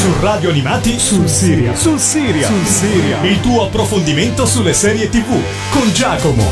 Su Radio Animati sul Siria. Sul Siria. Sul Siria. Il tuo approfondimento sulle serie TV con Giacomo.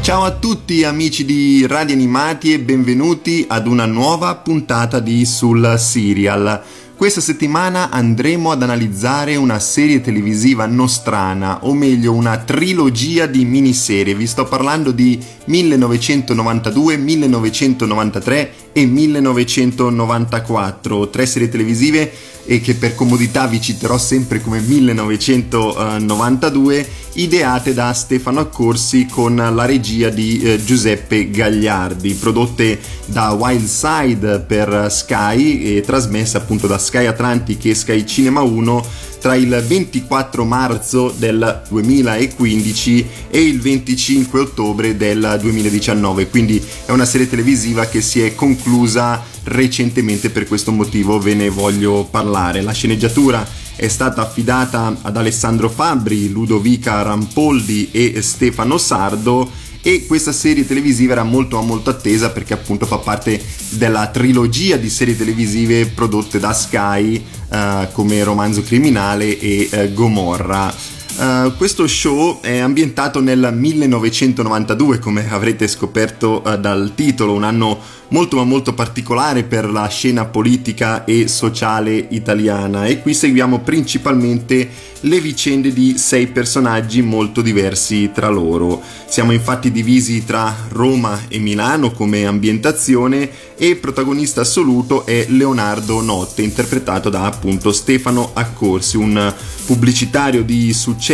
Ciao a tutti amici di Radio Animati e benvenuti ad una nuova puntata di Sul Serial. Questa settimana andremo ad analizzare una serie televisiva nostrana, o meglio una trilogia di miniserie. Vi sto parlando di 1992, 1993 e 1994, tre serie televisive e che per comodità vi citerò sempre come 1992, ideate da Stefano Accorsi con la regia di eh, Giuseppe Gagliardi, prodotte da Wildside per Sky e trasmesse appunto da Sky Atlantic e Sky Cinema 1 tra il 24 marzo del 2015 e il 25 ottobre del 2019, quindi è una serie televisiva che si è conclusa recentemente per questo motivo ve ne voglio parlare. La sceneggiatura è stata affidata ad Alessandro Fabri, Ludovica Rampoldi e Stefano Sardo e questa serie televisiva era molto molto attesa perché appunto fa parte della trilogia di serie televisive prodotte da Sky uh, come Romanzo Criminale e uh, Gomorra. Uh, questo show è ambientato nel 1992, come avrete scoperto uh, dal titolo, un anno molto ma molto particolare per la scena politica e sociale italiana e qui seguiamo principalmente le vicende di sei personaggi molto diversi tra loro. Siamo infatti divisi tra Roma e Milano come ambientazione e protagonista assoluto è Leonardo Notte, interpretato da appunto Stefano Accorsi, un pubblicitario di successo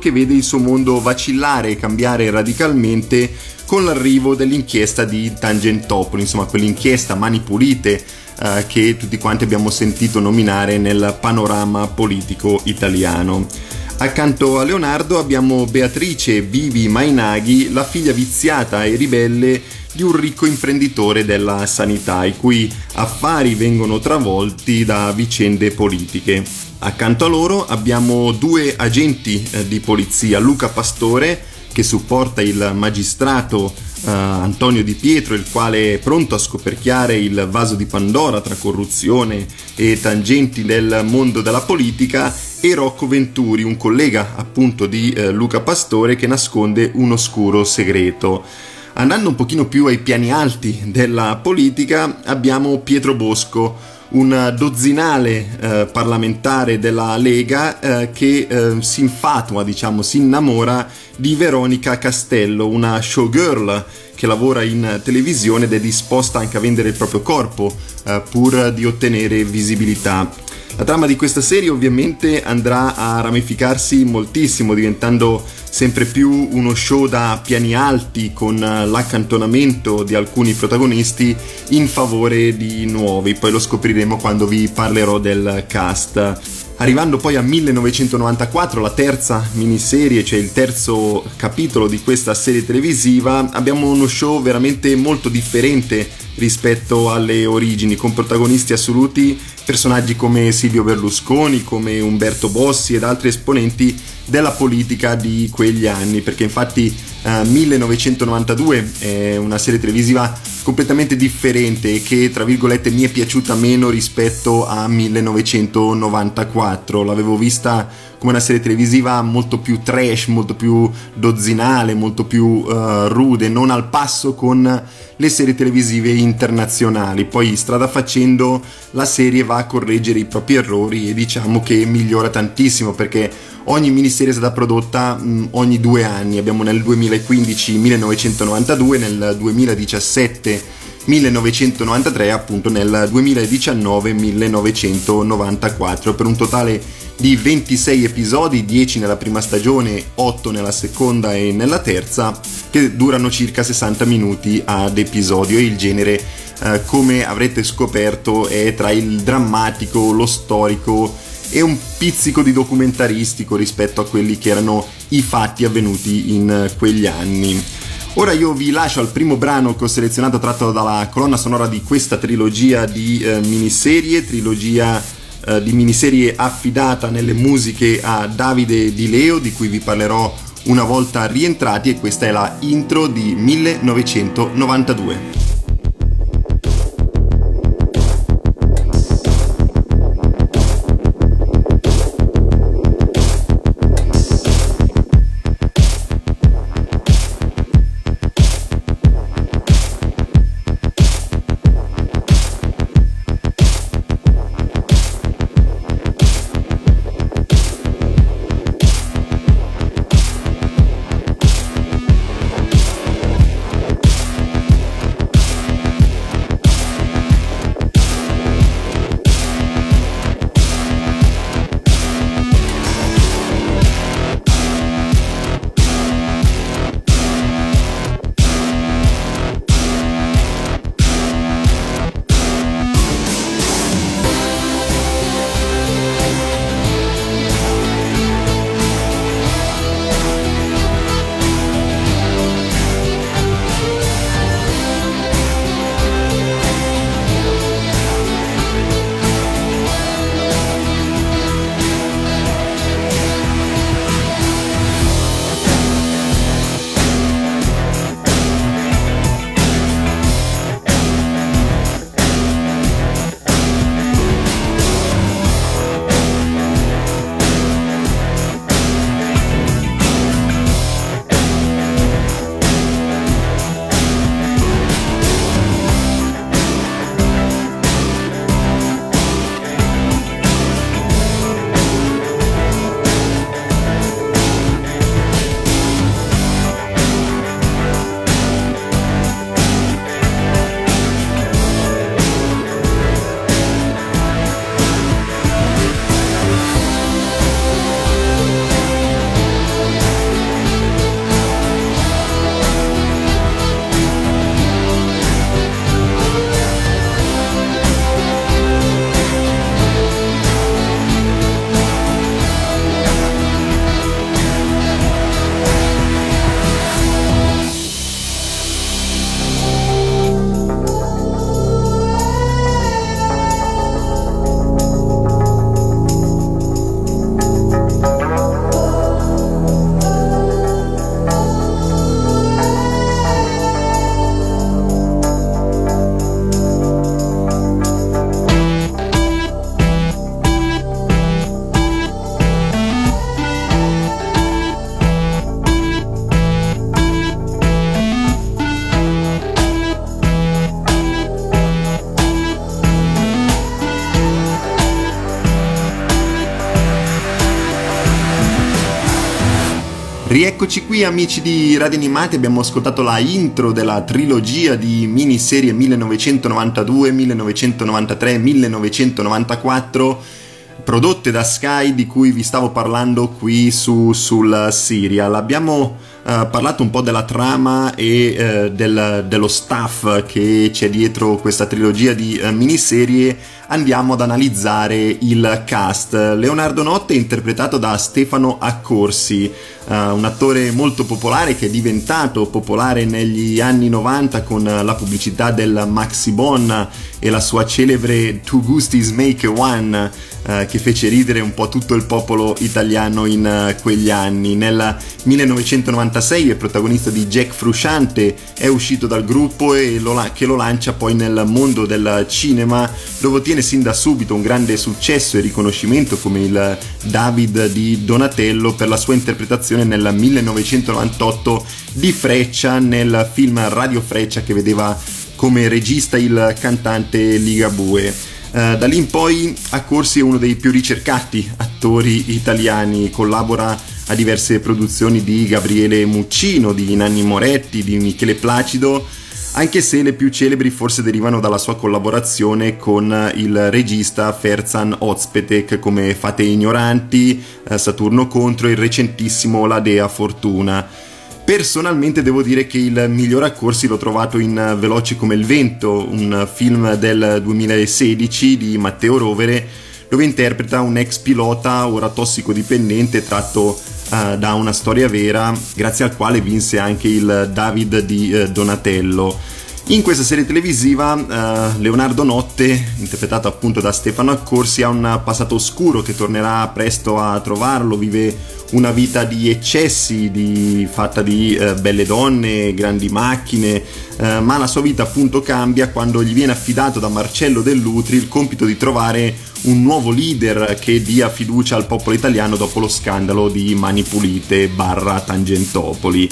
che vede il suo mondo vacillare e cambiare radicalmente con l'arrivo dell'inchiesta di Tangentopoli, insomma quell'inchiesta mani pulite eh, che tutti quanti abbiamo sentito nominare nel panorama politico italiano. Accanto a Leonardo abbiamo Beatrice Vivi Mainaghi, la figlia viziata e ribelle di un ricco imprenditore della sanità, i cui affari vengono travolti da vicende politiche. Accanto a loro abbiamo due agenti eh, di polizia, Luca Pastore, che supporta il magistrato uh, Antonio Di Pietro, il quale è pronto a scoperchiare il vaso di Pandora tra corruzione e tangenti del mondo della politica, e Rocco Venturi, un collega appunto di uh, Luca Pastore che nasconde un oscuro segreto. Andando un pochino più ai piani alti della politica abbiamo Pietro Bosco, un dozzinale eh, parlamentare della Lega eh, che eh, si infatua, diciamo, si innamora di Veronica Castello, una showgirl che lavora in televisione ed è disposta anche a vendere il proprio corpo eh, pur di ottenere visibilità. La trama di questa serie ovviamente andrà a ramificarsi moltissimo, diventando sempre più uno show da piani alti con l'accantonamento di alcuni protagonisti in favore di nuovi, poi lo scopriremo quando vi parlerò del cast. Arrivando poi a 1994, la terza miniserie, cioè il terzo capitolo di questa serie televisiva, abbiamo uno show veramente molto differente rispetto alle origini, con protagonisti assoluti personaggi come Silvio Berlusconi, come Umberto Bossi ed altri esponenti della politica di quegli anni, perché infatti eh, 1992 è una serie televisiva completamente differente che tra virgolette mi è piaciuta meno rispetto a 1994. L'avevo vista come una serie televisiva molto più trash, molto più dozzinale, molto più uh, rude, non al passo con le serie televisive internazionali. Poi strada facendo la serie va a correggere i propri errori e diciamo che migliora tantissimo perché ogni miniserie è stata prodotta mh, ogni due anni. Abbiamo nel 2015 1992, nel 2017 1993 appunto nel 2019 1994 per un totale di 26 episodi, 10 nella prima stagione, 8 nella seconda e nella terza, che durano circa 60 minuti ad episodio e il genere, eh, come avrete scoperto, è tra il drammatico, lo storico e un pizzico di documentaristico rispetto a quelli che erano i fatti avvenuti in quegli anni. Ora io vi lascio al primo brano che ho selezionato tratto dalla colonna sonora di questa trilogia di eh, miniserie, trilogia eh, di miniserie affidata nelle musiche a Davide Di Leo, di cui vi parlerò una volta rientrati e questa è la intro di 1992. Rieccoci qui amici di Radio Animati, abbiamo ascoltato la intro della trilogia di miniserie 1992, 1993, 1994 prodotte da Sky di cui vi stavo parlando qui su, sul serial. Abbiamo uh, parlato un po' della trama e uh, del, dello staff che c'è dietro questa trilogia di uh, miniserie. Andiamo ad analizzare il cast. Leonardo Notte è interpretato da Stefano Accorsi, un attore molto popolare che è diventato popolare negli anni 90 con la pubblicità del Maxi Bon e la sua celebre Two Gustis Make One eh, che fece ridere un po' tutto il popolo italiano in uh, quegli anni. Nel 1996 è protagonista di Jack Frusciante, è uscito dal gruppo e lo, che lo lancia poi nel mondo del cinema dove ottiene sin da subito un grande successo e riconoscimento come il David di Donatello per la sua interpretazione nel 1998 di Freccia nel film Radio Freccia che vedeva come regista il cantante Ligabue. Eh, da lì in poi Accorsi è uno dei più ricercati attori italiani, collabora a diverse produzioni di Gabriele Muccino, di Nanni Moretti, di Michele Placido, anche se le più celebri forse derivano dalla sua collaborazione con il regista Ferzan Ozpetek come Fate Ignoranti, eh, Saturno contro e il recentissimo La Dea Fortuna. Personalmente devo dire che il miglior accorsi l'ho trovato in Veloce come il vento, un film del 2016 di Matteo Rovere, dove interpreta un ex pilota ora tossicodipendente tratto uh, da una storia vera, grazie al quale vinse anche il David di uh, Donatello. In questa serie televisiva uh, Leonardo Notte, interpretato appunto da Stefano Accorsi, ha un passato oscuro che tornerà presto a trovarlo, vive una vita di eccessi, di, fatta di uh, belle donne, grandi macchine, uh, ma la sua vita appunto cambia quando gli viene affidato da Marcello Dell'Utri il compito di trovare un nuovo leader che dia fiducia al popolo italiano dopo lo scandalo di Mani Pulite barra Tangentopoli.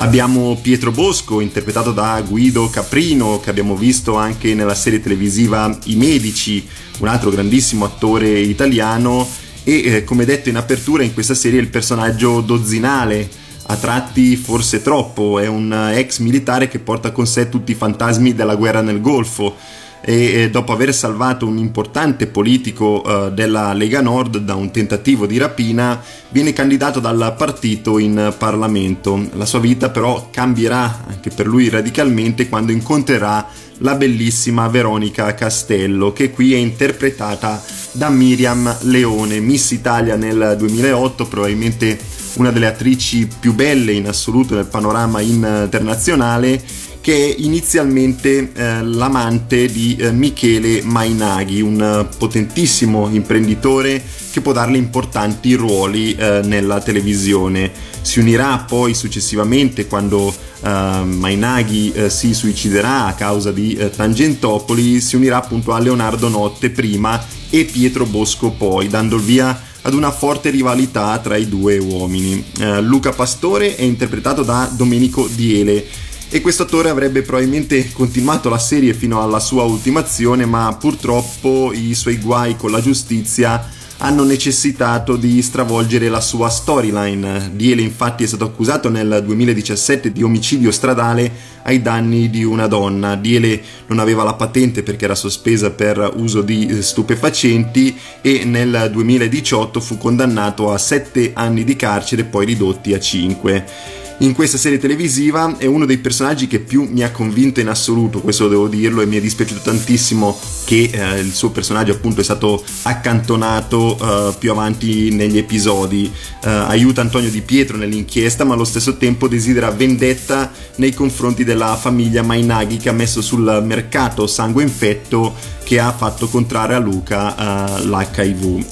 Abbiamo Pietro Bosco, interpretato da Guido Caprino, che abbiamo visto anche nella serie televisiva I Medici, un altro grandissimo attore italiano. E eh, come detto in apertura in questa serie il personaggio dozzinale, a tratti forse troppo, è un ex militare che porta con sé tutti i fantasmi della guerra nel Golfo e dopo aver salvato un importante politico uh, della Lega Nord da un tentativo di rapina viene candidato dal partito in Parlamento. La sua vita però cambierà anche per lui radicalmente quando incontrerà la bellissima Veronica Castello che qui è interpretata da Miriam Leone, Miss Italia nel 2008, probabilmente una delle attrici più belle in assoluto nel panorama internazionale che è inizialmente eh, l'amante di eh, Michele Mainaghi, un eh, potentissimo imprenditore che può darle importanti ruoli eh, nella televisione. Si unirà poi successivamente quando eh, Mainaghi eh, si suiciderà a causa di Tangentopoli, si unirà appunto a Leonardo Notte prima e Pietro Bosco poi, dando il via ad una forte rivalità tra i due uomini. Luca Pastore è interpretato da Domenico Diele e questo attore avrebbe probabilmente continuato la serie fino alla sua ultimazione, ma purtroppo i suoi guai con la giustizia hanno necessitato di stravolgere la sua storyline. Diele infatti è stato accusato nel 2017 di omicidio stradale ai danni di una donna. Diele non aveva la patente perché era sospesa per uso di stupefacenti e nel 2018 fu condannato a 7 anni di carcere poi ridotti a 5 in questa serie televisiva è uno dei personaggi che più mi ha convinto in assoluto, questo devo dirlo, e mi è dispiaciuto tantissimo che eh, il suo personaggio appunto è stato accantonato eh, più avanti negli episodi. Eh, aiuta Antonio Di Pietro nell'inchiesta, ma allo stesso tempo desidera vendetta nei confronti della famiglia Mainaghi che ha messo sul mercato sangue infetto che ha fatto contrarre a Luca eh, l'HIV.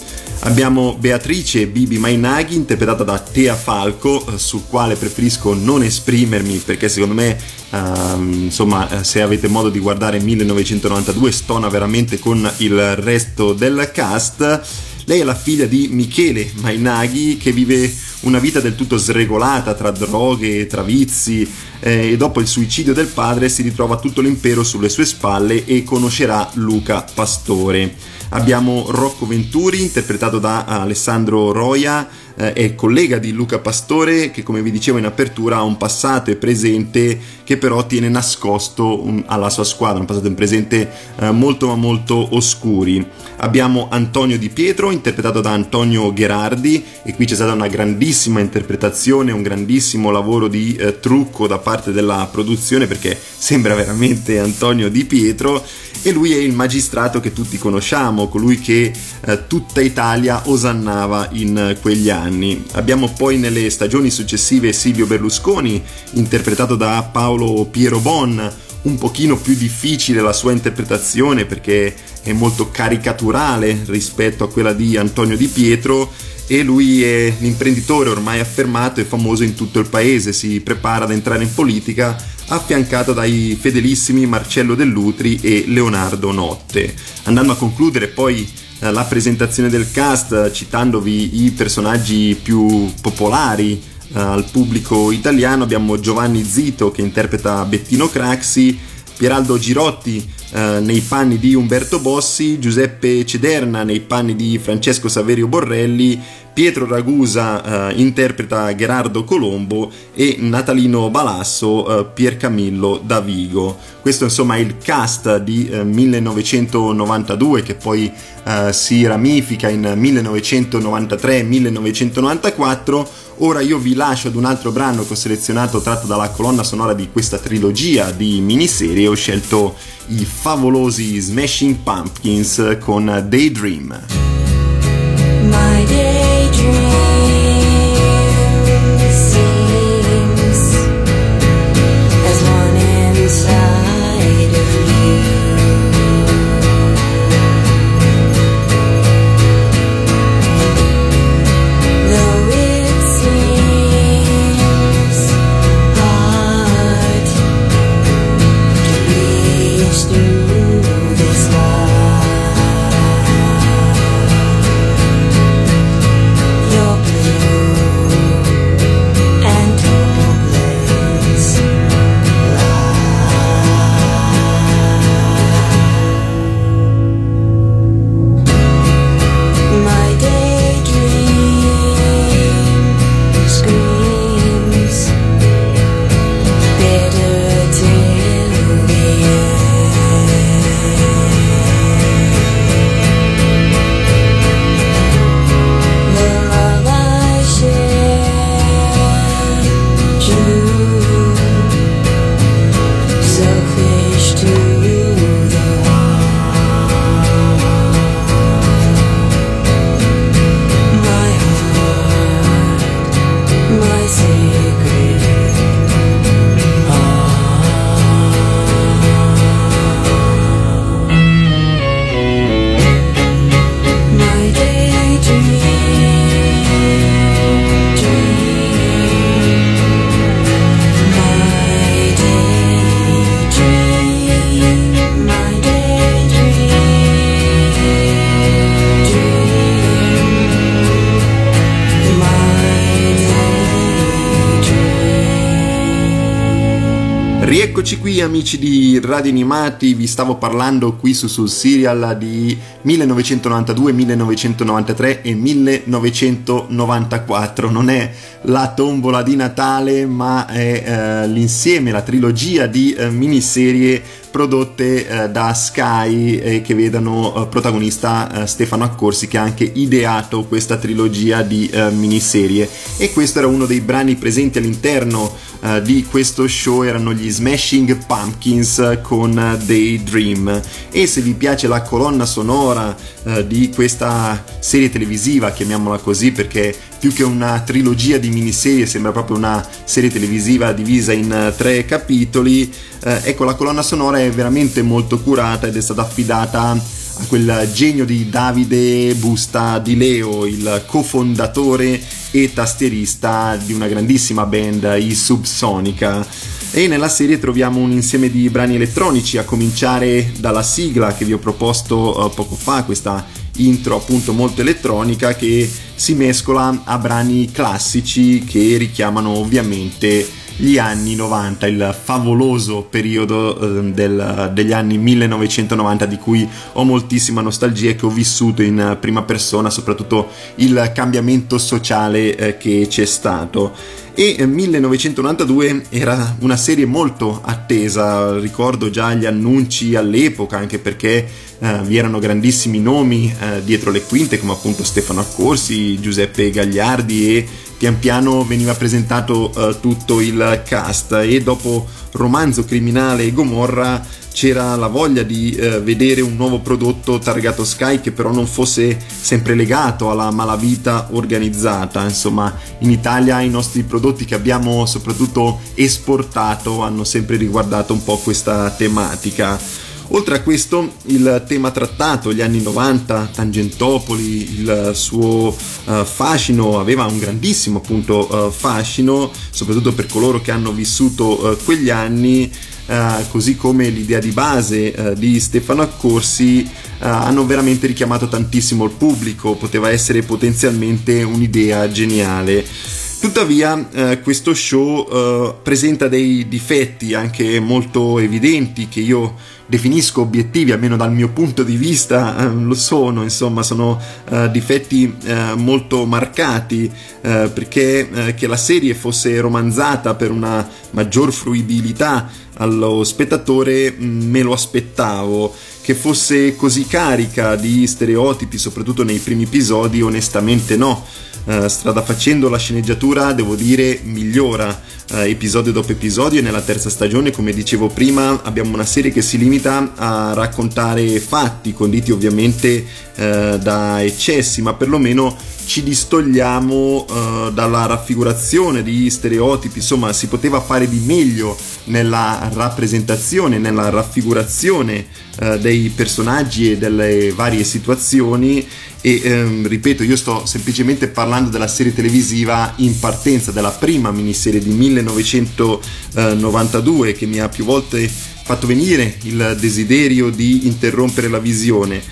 Abbiamo Beatrice Bibi Mainaghi interpretata da Tea Falco, eh, sul quale preferisco non esprimermi perché secondo me, ehm, insomma, eh, se avete modo di guardare 1992 stona veramente con il resto del cast. Lei è la figlia di Michele Mainaghi che vive una vita del tutto sregolata tra droghe, tra vizi eh, e dopo il suicidio del padre si ritrova tutto l'impero sulle sue spalle e conoscerà Luca Pastore. Abbiamo Rocco Venturi interpretato da Alessandro Roia eh, è collega di Luca Pastore che come vi dicevo in apertura ha un passato e presente che però tiene nascosto un, alla sua squadra, un passato e un presente eh, molto ma molto oscuri. Abbiamo Antonio Di Pietro interpretato da Antonio Gherardi e qui c'è stata una grandissima interpretazione, un grandissimo lavoro di eh, trucco da parte della produzione perché sembra veramente Antonio Di Pietro e lui è il magistrato che tutti conosciamo, colui che eh, tutta Italia osannava in eh, quegli anni. Abbiamo poi nelle stagioni successive Silvio Berlusconi, interpretato da Paolo Piero Bon, un pochino più difficile la sua interpretazione perché è molto caricaturale rispetto a quella di Antonio Di Pietro e lui è l'imprenditore ormai affermato e famoso in tutto il paese, si prepara ad entrare in politica affiancato dai fedelissimi Marcello Dell'Utri e Leonardo Notte. Andando a concludere poi eh, la presentazione del cast citandovi i personaggi più popolari eh, al pubblico italiano abbiamo Giovanni Zito che interpreta Bettino Craxi, Pieraldo Girotti eh, nei panni di Umberto Bossi, Giuseppe Cederna nei panni di Francesco Saverio Borrelli, Pietro Ragusa eh, interpreta Gerardo Colombo e Natalino Balasso eh, Piercamillo Davigo. Questo insomma è il cast di 1992 eh, che poi eh, si ramifica in 1993-1994 Ora io vi lascio ad un altro brano che ho selezionato tratto dalla colonna sonora di questa trilogia di miniserie. Ho scelto i favolosi Smashing Pumpkins con Daydream. My daydream. Amici di Radio Animati, vi stavo parlando qui su sul serial di 1992, 1993 e 1994. Non è la tombola di Natale, ma è eh, l'insieme, la trilogia di eh, miniserie prodotte eh, da Sky e che vedono eh, protagonista eh, Stefano Accorsi che ha anche ideato questa trilogia di eh, miniserie. E questo era uno dei brani presenti all'interno uh, di questo show erano gli Smashing Pumpkins con Daydream. E se vi piace la colonna sonora di questa serie televisiva chiamiamola così perché più che una trilogia di miniserie sembra proprio una serie televisiva divisa in uh, tre capitoli ecco la colonna sonora è veramente molto curata ed è stata affidata a quel genio di Davide Busta di Leo, il cofondatore e tastierista di una grandissima band, i Subsonica. E nella serie troviamo un insieme di brani elettronici, a cominciare dalla sigla che vi ho proposto uh, poco fa, questa intro appunto molto elettronica che si mescola a brani classici che richiamano ovviamente gli anni 90, il favoloso periodo eh, del, degli anni 1990 di cui ho moltissima nostalgia e che ho vissuto in prima persona, soprattutto il cambiamento sociale eh, che c'è stato e 1992 era una serie molto attesa, ricordo già gli annunci all'epoca anche perché eh, vi erano grandissimi nomi eh, dietro le quinte come appunto Stefano Accorsi, Giuseppe Gagliardi e pian piano veniva presentato eh, tutto il cast. E dopo Romanzo Criminale e Gomorra c'era la voglia di eh, vedere un nuovo prodotto targato Sky che però non fosse sempre legato alla malavita organizzata. Insomma, in Italia i nostri prodotti che abbiamo soprattutto esportato hanno sempre riguardato un po' questa tematica. Oltre a questo, il tema trattato, gli anni 90, Tangentopoli, il suo uh, fascino, aveva un grandissimo appunto uh, fascino, soprattutto per coloro che hanno vissuto uh, quegli anni, così come l'idea di base di Stefano Accorsi, hanno veramente richiamato tantissimo il pubblico, poteva essere potenzialmente un'idea geniale. Tuttavia eh, questo show eh, presenta dei difetti anche molto evidenti che io definisco obiettivi, almeno dal mio punto di vista eh, lo sono, insomma sono eh, difetti eh, molto marcati eh, perché che la serie fosse romanzata per una maggior fruibilità allo spettatore mm, me lo aspettavo che fosse così carica di stereotipi soprattutto nei primi episodi onestamente no. Uh, strada facendo la sceneggiatura devo dire migliora eh, episodio dopo episodio. E nella terza stagione, come dicevo prima, abbiamo una serie che si limita a raccontare fatti, conditi ovviamente eh, da eccessi, ma perlomeno ci distogliamo uh, dalla raffigurazione di stereotipi, insomma si poteva fare di meglio nella rappresentazione, nella raffigurazione uh, dei personaggi e delle varie situazioni. E um, ripeto io sto semplicemente parlando della serie televisiva in partenza della prima miniserie di 1992 che mi ha più volte fatto venire il desiderio di interrompere la visione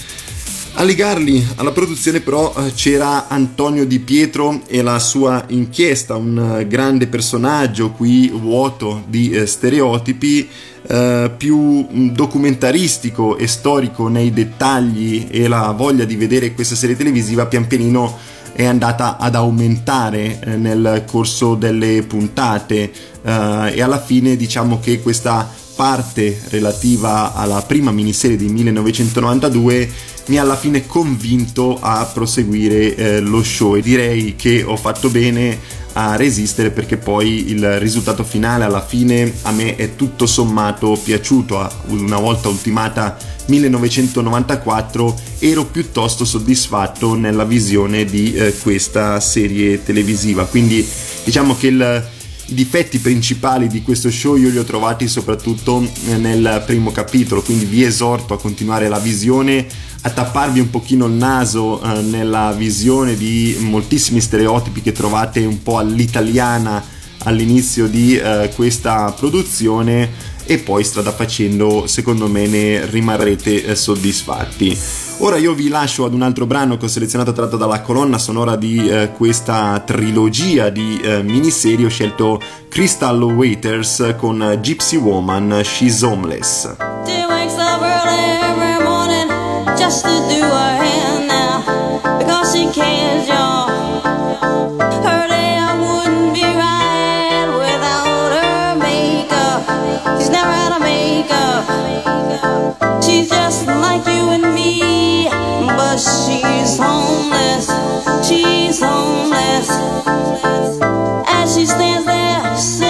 a legarli alla produzione però eh, c'era Antonio Di Pietro e la sua inchiesta, un eh, grande personaggio qui vuoto di eh, stereotipi, eh, più mm, documentaristico e storico nei dettagli e la voglia di vedere questa serie televisiva pian pianino è andata ad aumentare nel corso delle puntate. Eh, e alla fine diciamo che questa parte relativa alla prima miniserie di 1992 mi ha alla fine convinto a proseguire eh, lo show. E direi che ho fatto bene a resistere perché poi il risultato finale alla fine a me è tutto sommato piaciuto. Una volta ultimata 1994 ero piuttosto soddisfatto nella visione di eh, questa serie televisiva. Quindi diciamo che il i difetti principali di questo show io li ho trovati soprattutto eh, nel primo capitolo, quindi vi esorto a continuare la visione, a tapparvi un pochino il naso eh, nella visione di moltissimi stereotipi che trovate un po' all'italiana all'inizio di eh, questa produzione e poi strada facendo secondo me ne rimarrete eh, soddisfatti. Ora io vi lascio ad un altro brano che ho selezionato tratto dalla colonna sonora di eh, questa trilogia di eh, miniserie. Ho scelto Crystal Waiters con Gypsy Woman, She's Homeless. To do her hair now because she. Her day wouldn't be right without her makeup. She's never makeup. She's just like you and me, but she's homeless. She's homeless. As she stands there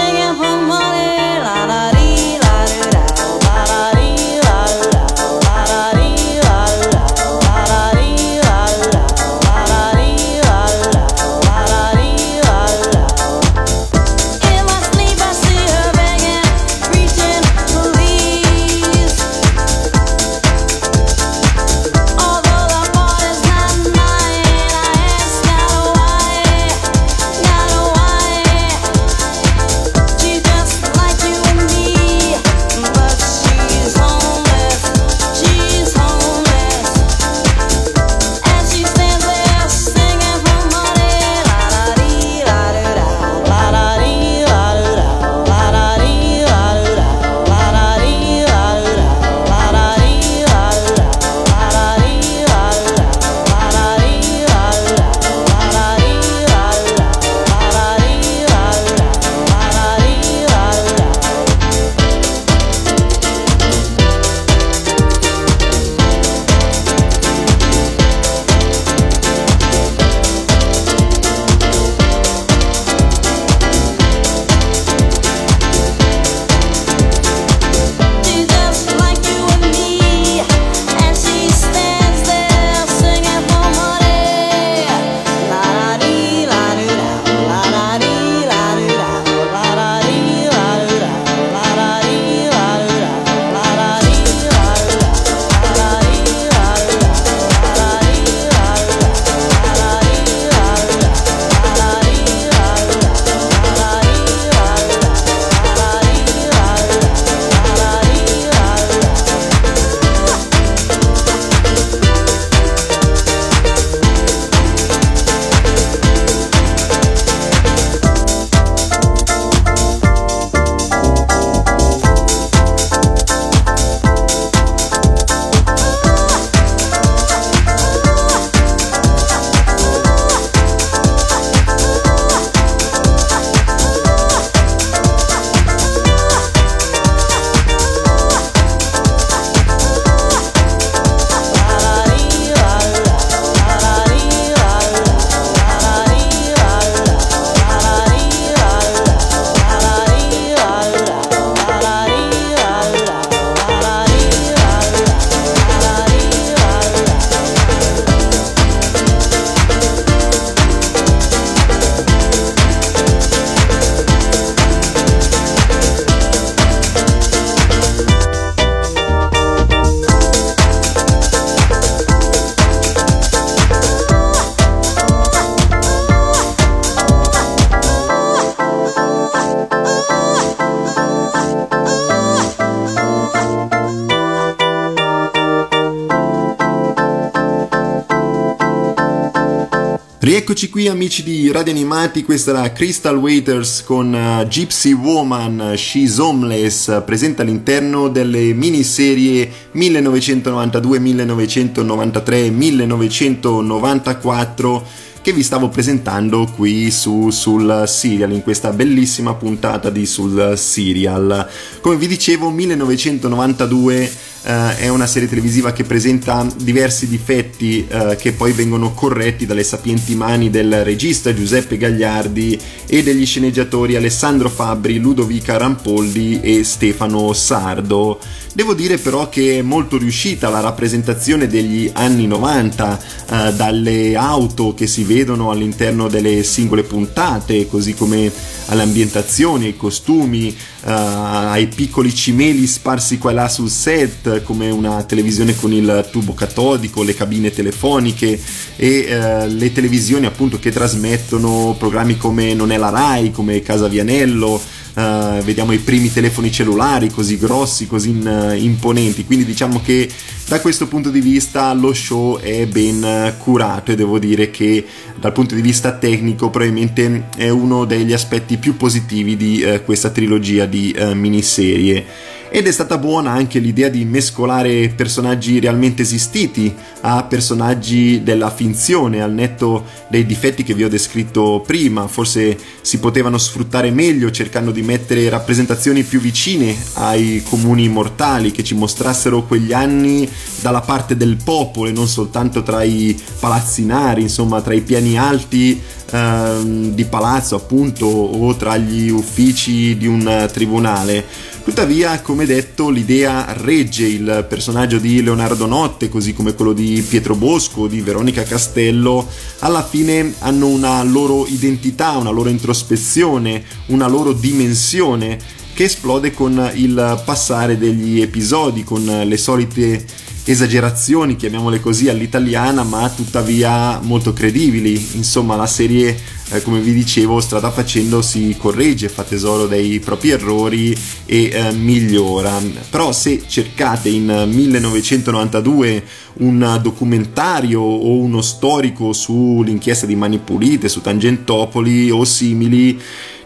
Rieccoci qui amici di Radio Animati, questa era Crystal Waiters con uh, Gypsy Woman, She's Homeless, presente all'interno delle miniserie 1992, 1993, 1994 che vi stavo presentando qui su sul serial in questa bellissima puntata di sul serial. Come vi dicevo, 1992 Uh, è una serie televisiva che presenta diversi difetti uh, che poi vengono corretti dalle sapienti mani del regista Giuseppe Gagliardi e degli sceneggiatori Alessandro Fabbri, Ludovica Rampoldi e Stefano Sardo. Devo dire però che è molto riuscita la rappresentazione degli anni 90, uh, dalle auto che si vedono all'interno delle singole puntate, così come alle ambientazioni, ai costumi, ai piccoli cimeli sparsi qua e là sul set, come una televisione con il tubo catodico, le cabine telefoniche e eh, le televisioni appunto che trasmettono programmi come Non è la Rai, come Casa Vianello, vediamo i primi telefoni cellulari così grossi, così in, uh, imponenti. Quindi diciamo che da questo punto di vista lo show è ben curato e devo dire che dal punto di vista tecnico probabilmente è uno degli aspetti più positivi di uh, questa trilogia di miniserie. Ed è stata buona anche l'idea di mescolare personaggi realmente esistiti a personaggi della finzione, al netto dei difetti che vi ho descritto prima, forse si potevano sfruttare meglio cercando di mettere rappresentazioni più vicine ai comuni mortali che ci mostrassero quegli anni dalla parte del popolo e non soltanto tra i palazzinari, insomma tra i piani alti ehm, di palazzo appunto o tra gli uffici di un tribunale. Tuttavia, come detto, l'idea regge il personaggio di Leonardo Notte, così come quello di Pietro Bosco, di Veronica Castello, alla fine hanno una loro identità, una loro introspezione, una loro dimensione che esplode con il passare degli episodi, con le solite esagerazioni, chiamiamole così, all'italiana, ma tuttavia molto credibili. Insomma, la serie, eh, come vi dicevo, strada facendo si corregge, fa tesoro dei propri errori e eh, migliora. Però se cercate in 1992 un documentario o uno storico sull'inchiesta di Mani Pulite, su Tangentopoli o simili,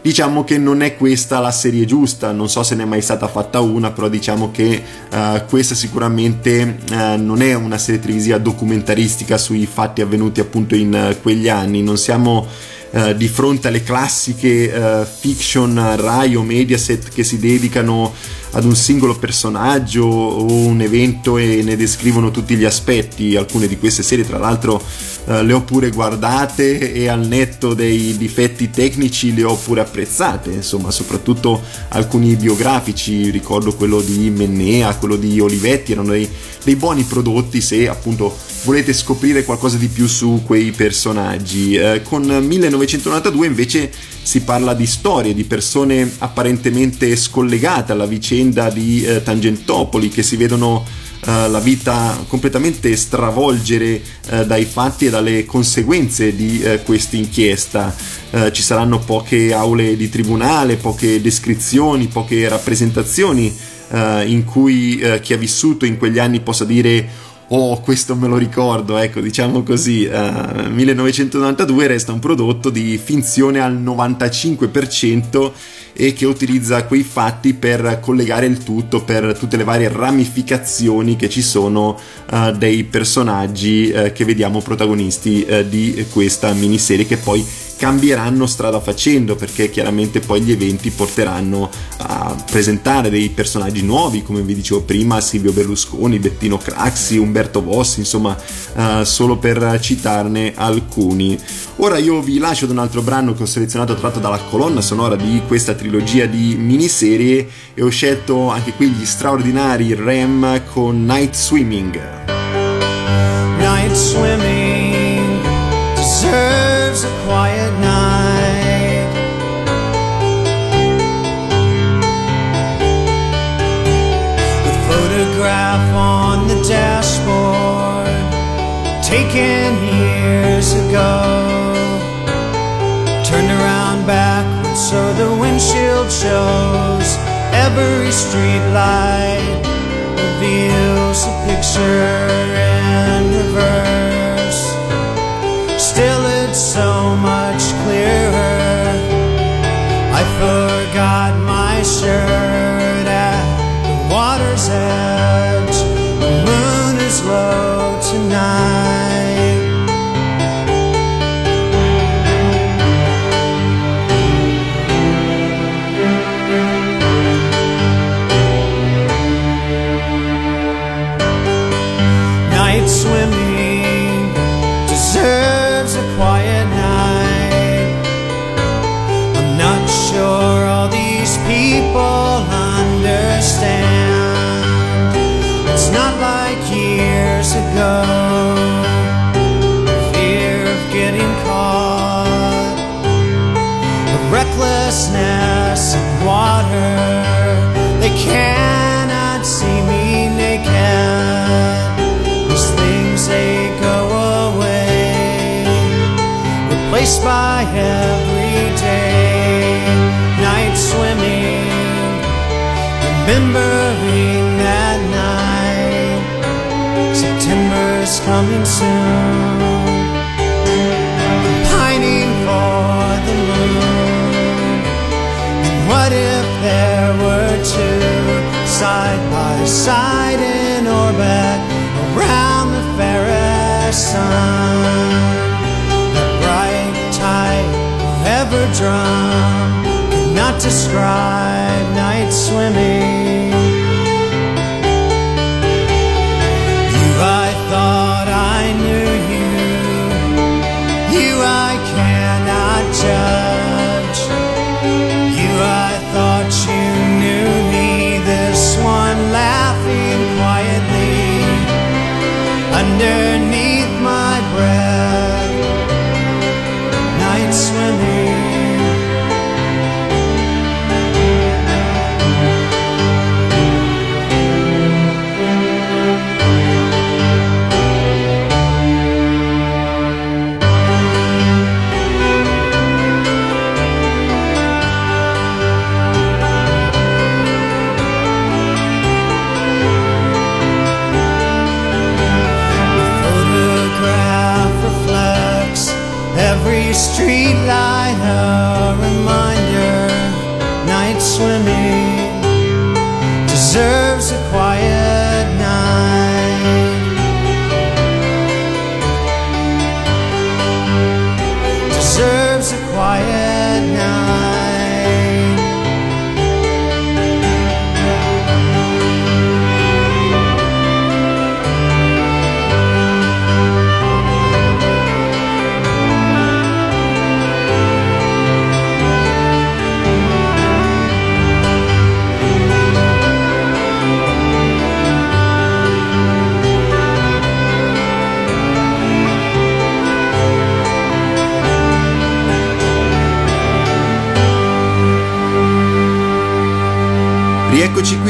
diciamo che non è questa la serie giusta, non so se ne è mai stata fatta una, però diciamo che uh, questa sicuramente uh, non è una serie televisiva documentaristica sui fatti avvenuti appunto in uh, quegli anni, non siamo di fronte alle classiche fiction Rai o Mediaset che si dedicano ad un singolo personaggio o un evento e ne descrivono tutti gli aspetti. Alcune di queste serie, tra l'altro, eh, le ho pure guardate e al netto dei difetti tecnici le ho pure apprezzate. Insomma, soprattutto alcuni biografici, ricordo quello di Mennea, quello di Olivetti, erano dei, dei buoni prodotti se appunto volete scoprire qualcosa di più su quei personaggi. Eh, con 1992 invece si parla di storie, di persone apparentemente scollegate alla vicenda di eh, Tangentopoli che si vedono eh, la vita completamente stravolgere uh, dai fatti e dalle conseguenze di uh, questa inchiesta. ci saranno poche aule di tribunale, poche descrizioni, poche rappresentazioni in cui chi ha vissuto in quegli anni possa dire oh questo me lo ricordo, ecco diciamo così, uh, 1992 resta un prodotto di finzione al 95% e che utilizza quei fatti per collegare il tutto per tutte le varie ramificazioni che ci sono uh, dei personaggi uh, che vediamo protagonisti di questa miniserie che poi cambieranno strada facendo perché chiaramente poi gli eventi porteranno a presentare dei personaggi nuovi come vi dicevo prima Silvio Berlusconi, Bettino Craxi, Umberto Bossi insomma uh, solo per citarne alcuni. Ora io vi lascio ad un altro brano che ho selezionato tratto dalla colonna sonora di questa trilogia di miniserie e ho scelto anche qui gli straordinari Rem con Night Swimming. Night Swimming a quiet night. The photograph on the dashboard taken years ago. Turned around back so the windshield shows. Every street light reveals a picture got my shirt cannot see me naked. These things they go away, replaced by everyday night swimming. Remembering that night, September's coming soon. I'm pining for the moon. And what if there were two side by side in orbit around the fairest sun? That bright tide ever drum could not describe night swimming.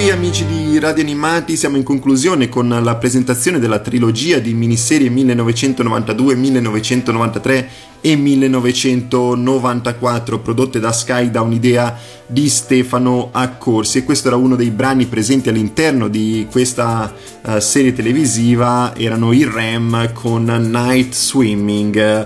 Qui amici di Radio Animati, siamo in conclusione con la presentazione della trilogia di miniserie 1992, 1993 e 1994 prodotte da Sky da un'idea di Stefano Accorsi e questo era uno dei brani presenti all'interno di questa uh, serie televisiva, erano i Ram con Night Swimming.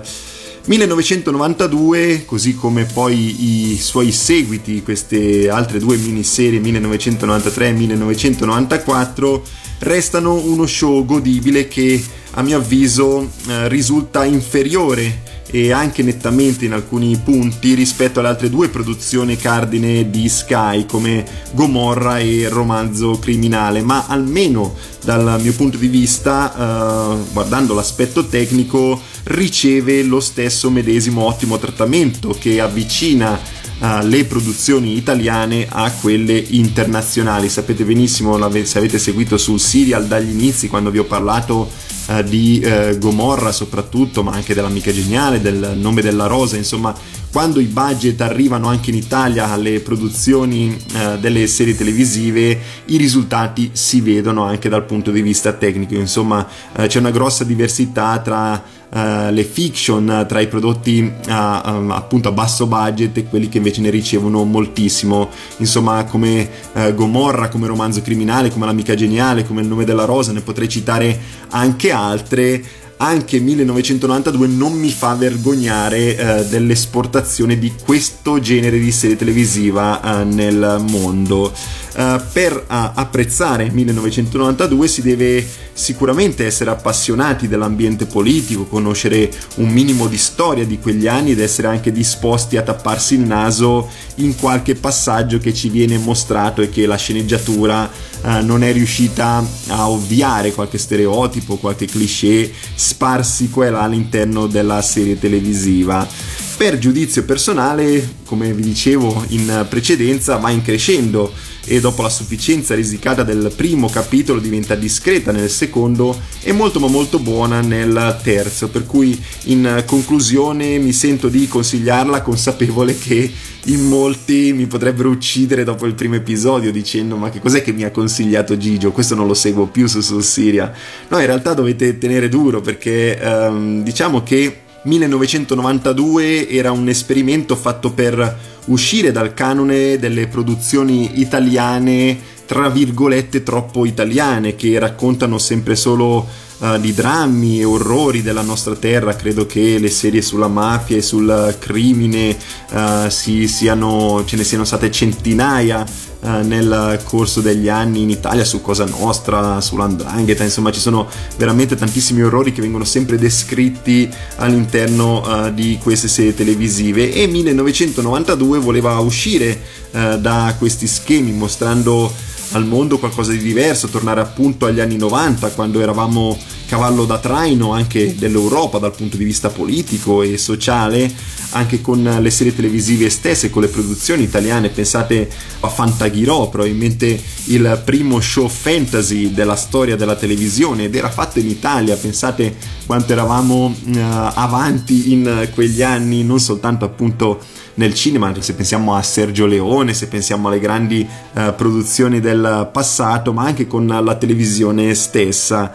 1992, così come poi i suoi seguiti, queste altre due miniserie 1993 e 1994, restano uno show godibile che a mio avviso eh, risulta inferiore e anche nettamente in alcuni punti rispetto alle altre due produzioni cardine di Sky come Gomorra e Romanzo Criminale, ma almeno dal mio punto di vista, eh, guardando l'aspetto tecnico, riceve lo stesso medesimo ottimo trattamento che avvicina uh, le produzioni italiane a quelle internazionali. Sapete benissimo, se avete seguito sul serial dagli inizi, quando vi ho parlato uh, di uh, Gomorra soprattutto, ma anche dell'Amica Geniale, del nome della rosa, insomma, quando i budget arrivano anche in Italia alle produzioni uh, delle serie televisive, i risultati si vedono anche dal punto di vista tecnico. Insomma, uh, c'è una grossa diversità tra Uh, le fiction tra i prodotti uh, appunto a basso budget e quelli che invece ne ricevono moltissimo insomma come uh, Gomorra come romanzo criminale come l'amica geniale come il nome della rosa ne potrei citare anche altre anche 1992 non mi fa vergognare eh, dell'esportazione di questo genere di serie televisiva eh, nel mondo. Uh, per apprezzare 1992 si deve sicuramente essere appassionati dell'ambiente politico, conoscere un minimo di storia di quegli anni ed essere anche disposti a tapparsi il naso in qualche passaggio che ci viene mostrato e che la sceneggiatura uh, non è riuscita a ovviare qualche stereotipo, qualche cliché sparsi qua e là all'interno della serie televisiva. Per giudizio personale, come vi dicevo in precedenza, va in crescendo e dopo la sufficienza risicata del primo capitolo diventa discreta nel secondo e molto ma molto buona nel terzo, per cui in conclusione mi sento di consigliarla consapevole che in molti mi potrebbero uccidere dopo il primo episodio dicendo ma che cos'è che mi ha consigliato Gigio, questo non lo seguo più su Sul Siria. No, in realtà dovete tenere duro perché um, diciamo che 1992 era un esperimento fatto per uscire dal canone delle produzioni italiane, tra virgolette, troppo italiane, che raccontano sempre solo uh, di drammi e orrori della nostra terra. Credo che le serie sulla mafia e sul crimine uh, si siano, ce ne siano state centinaia uh, nel corso degli anni in Italia su Cosa Nostra, sull'Andrangheta, insomma ci sono veramente tantissimi orrori che vengono sempre descritti all'interno di queste serie televisive e 1992 voleva uscire da questi schemi mostrando al mondo qualcosa di diverso, tornare appunto agli anni 90 quando eravamo cavallo da traino anche dell'Europa dal punto di vista politico e sociale, anche con le serie televisive stesse, con le produzioni italiane, pensate a Fantaghirò, probabilmente il primo show fantasy della storia della televisione ed era fatto in Italia, pensate quanto eravamo uh, avanti in quegli anni, non soltanto appunto nel cinema, se pensiamo a Sergio Leone, se pensiamo alle grandi uh, produzioni del passato, ma anche con la televisione stessa.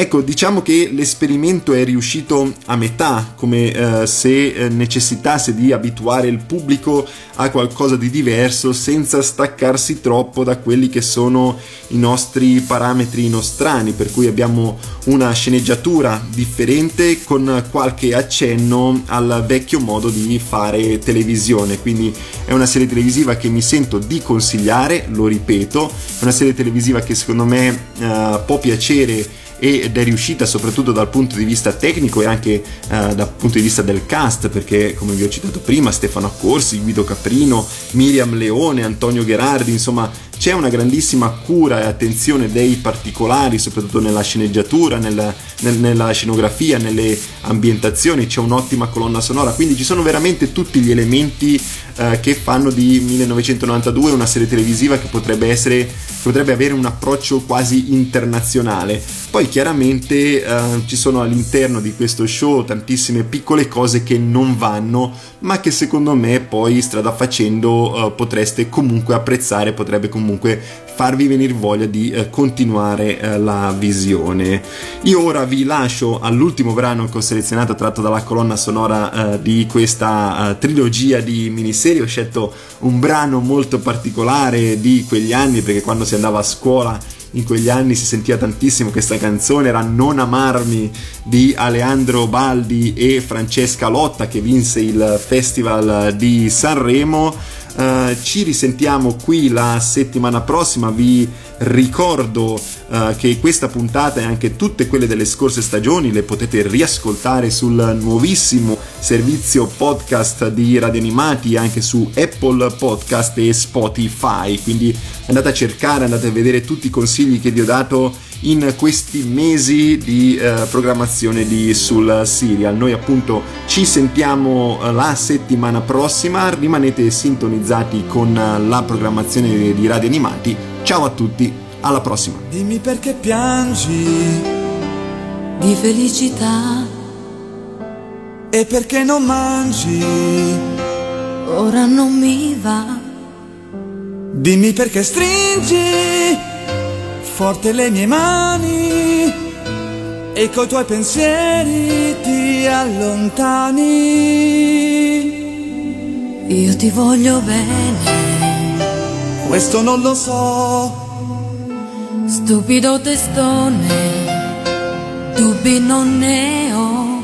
Ecco, diciamo che l'esperimento è riuscito a metà, come eh, se eh, necessitasse di abituare il pubblico a qualcosa di diverso senza staccarsi troppo da quelli che sono i nostri parametri nostrani, per cui abbiamo una sceneggiatura differente con qualche accenno al vecchio modo di fare televisione. Quindi è una serie televisiva che mi sento di consigliare, lo ripeto, è una serie televisiva che secondo me eh, può piacere ed è riuscita soprattutto dal punto di vista tecnico e anche eh, dal punto di vista del cast perché come vi ho citato prima Stefano Accorsi, Guido Caprino, Miriam Leone, Antonio Gherardi insomma c'è una grandissima cura e attenzione dei particolari, soprattutto nella sceneggiatura, nella, nel, nella scenografia, nelle ambientazioni, c'è un'ottima colonna sonora, quindi ci sono veramente tutti gli elementi eh, che fanno di 1992 una serie televisiva che potrebbe essere potrebbe avere un approccio quasi internazionale. Poi chiaramente eh, ci sono all'interno di questo show tantissime piccole cose che non vanno, ma che secondo me poi strada facendo eh, potreste comunque apprezzare, potrebbe comunque farvi venire voglia di eh, continuare eh, la visione. Io ora vi lascio all'ultimo brano che ho selezionato tratto dalla colonna sonora eh, di questa eh, trilogia di miniserie. Ho scelto un brano molto particolare di quegli anni perché quando si andava a scuola in quegli anni si sentiva tantissimo questa canzone, era Non amarmi di Aleandro Baldi e Francesca Lotta che vinse il Festival di Sanremo Uh, ci risentiamo qui la settimana prossima. Vi ricordo uh, che questa puntata e anche tutte quelle delle scorse stagioni le potete riascoltare sul nuovissimo servizio podcast di Radio Animati anche su Apple Podcast e Spotify. Quindi andate a cercare, andate a vedere tutti i consigli che vi ho dato in questi mesi di eh, programmazione di sul serial. Noi appunto ci sentiamo eh, la settimana prossima, rimanete sintonizzati con eh, la programmazione di Radio Animati. Ciao a tutti, alla prossima. Dimmi perché piangi di felicità e perché non mangi. Ora non mi va. Dimmi perché stringi forte le mie mani e coi tuoi pensieri ti allontani. Io ti voglio bene. Questo non lo so. Stupido testone, Dubbi non ne ho,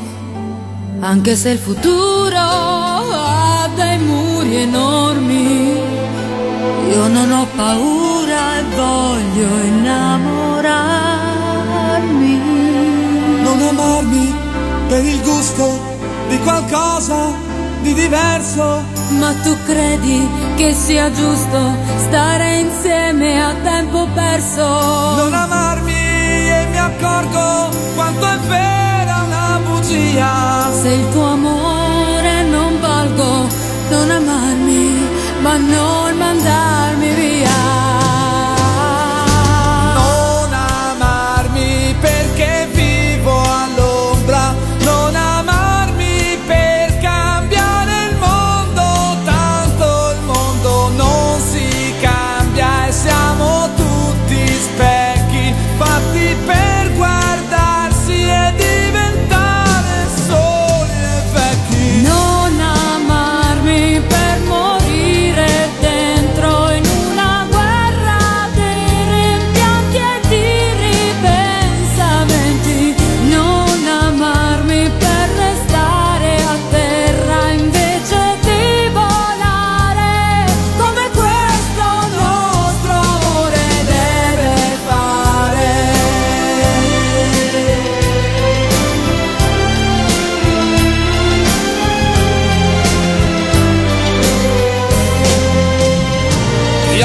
anche se il futuro ha dei muri enormi. Io non ho paura e voglio innamorarmi. Non amarmi per il gusto di qualcosa di diverso. Ma tu credi che sia giusto stare insieme a tempo perso? Non amarmi e mi accorgo quanto è vera una bugia. Se il tuo amore non valgo, non amarmi, ma non mandarmi via.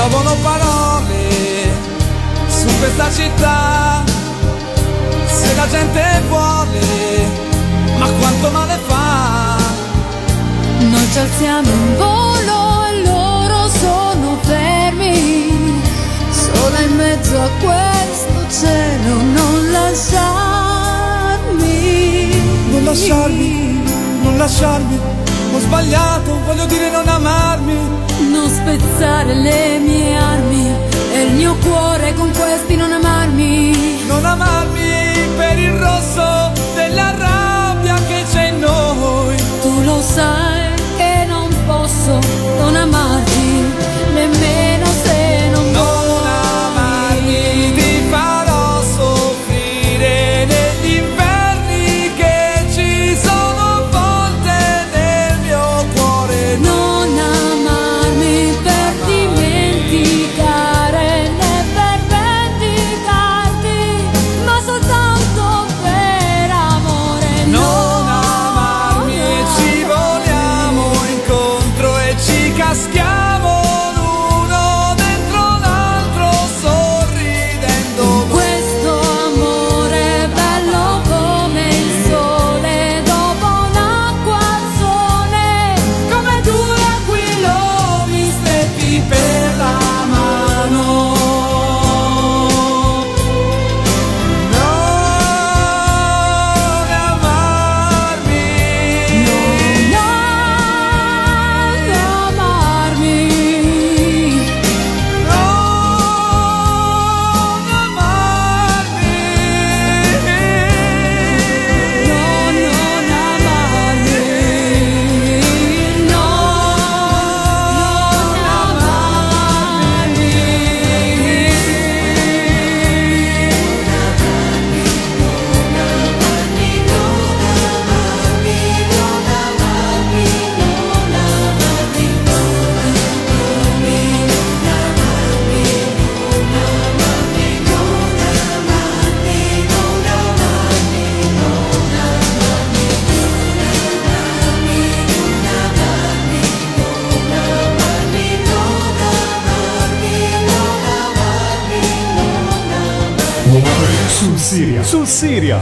Piovono parole su questa città. Se la gente vuole, ma quanto male fa. Noi ci alziamo in volo e loro sono fermi, solo in mezzo a questo cielo non lasciarmi. Non lasciarmi, non lasciarmi. Sbagliato, voglio dire non amarmi. Non spezzare le mie armi e il mio cuore con questi non amarmi. Non amarmi per il rosso della rabbia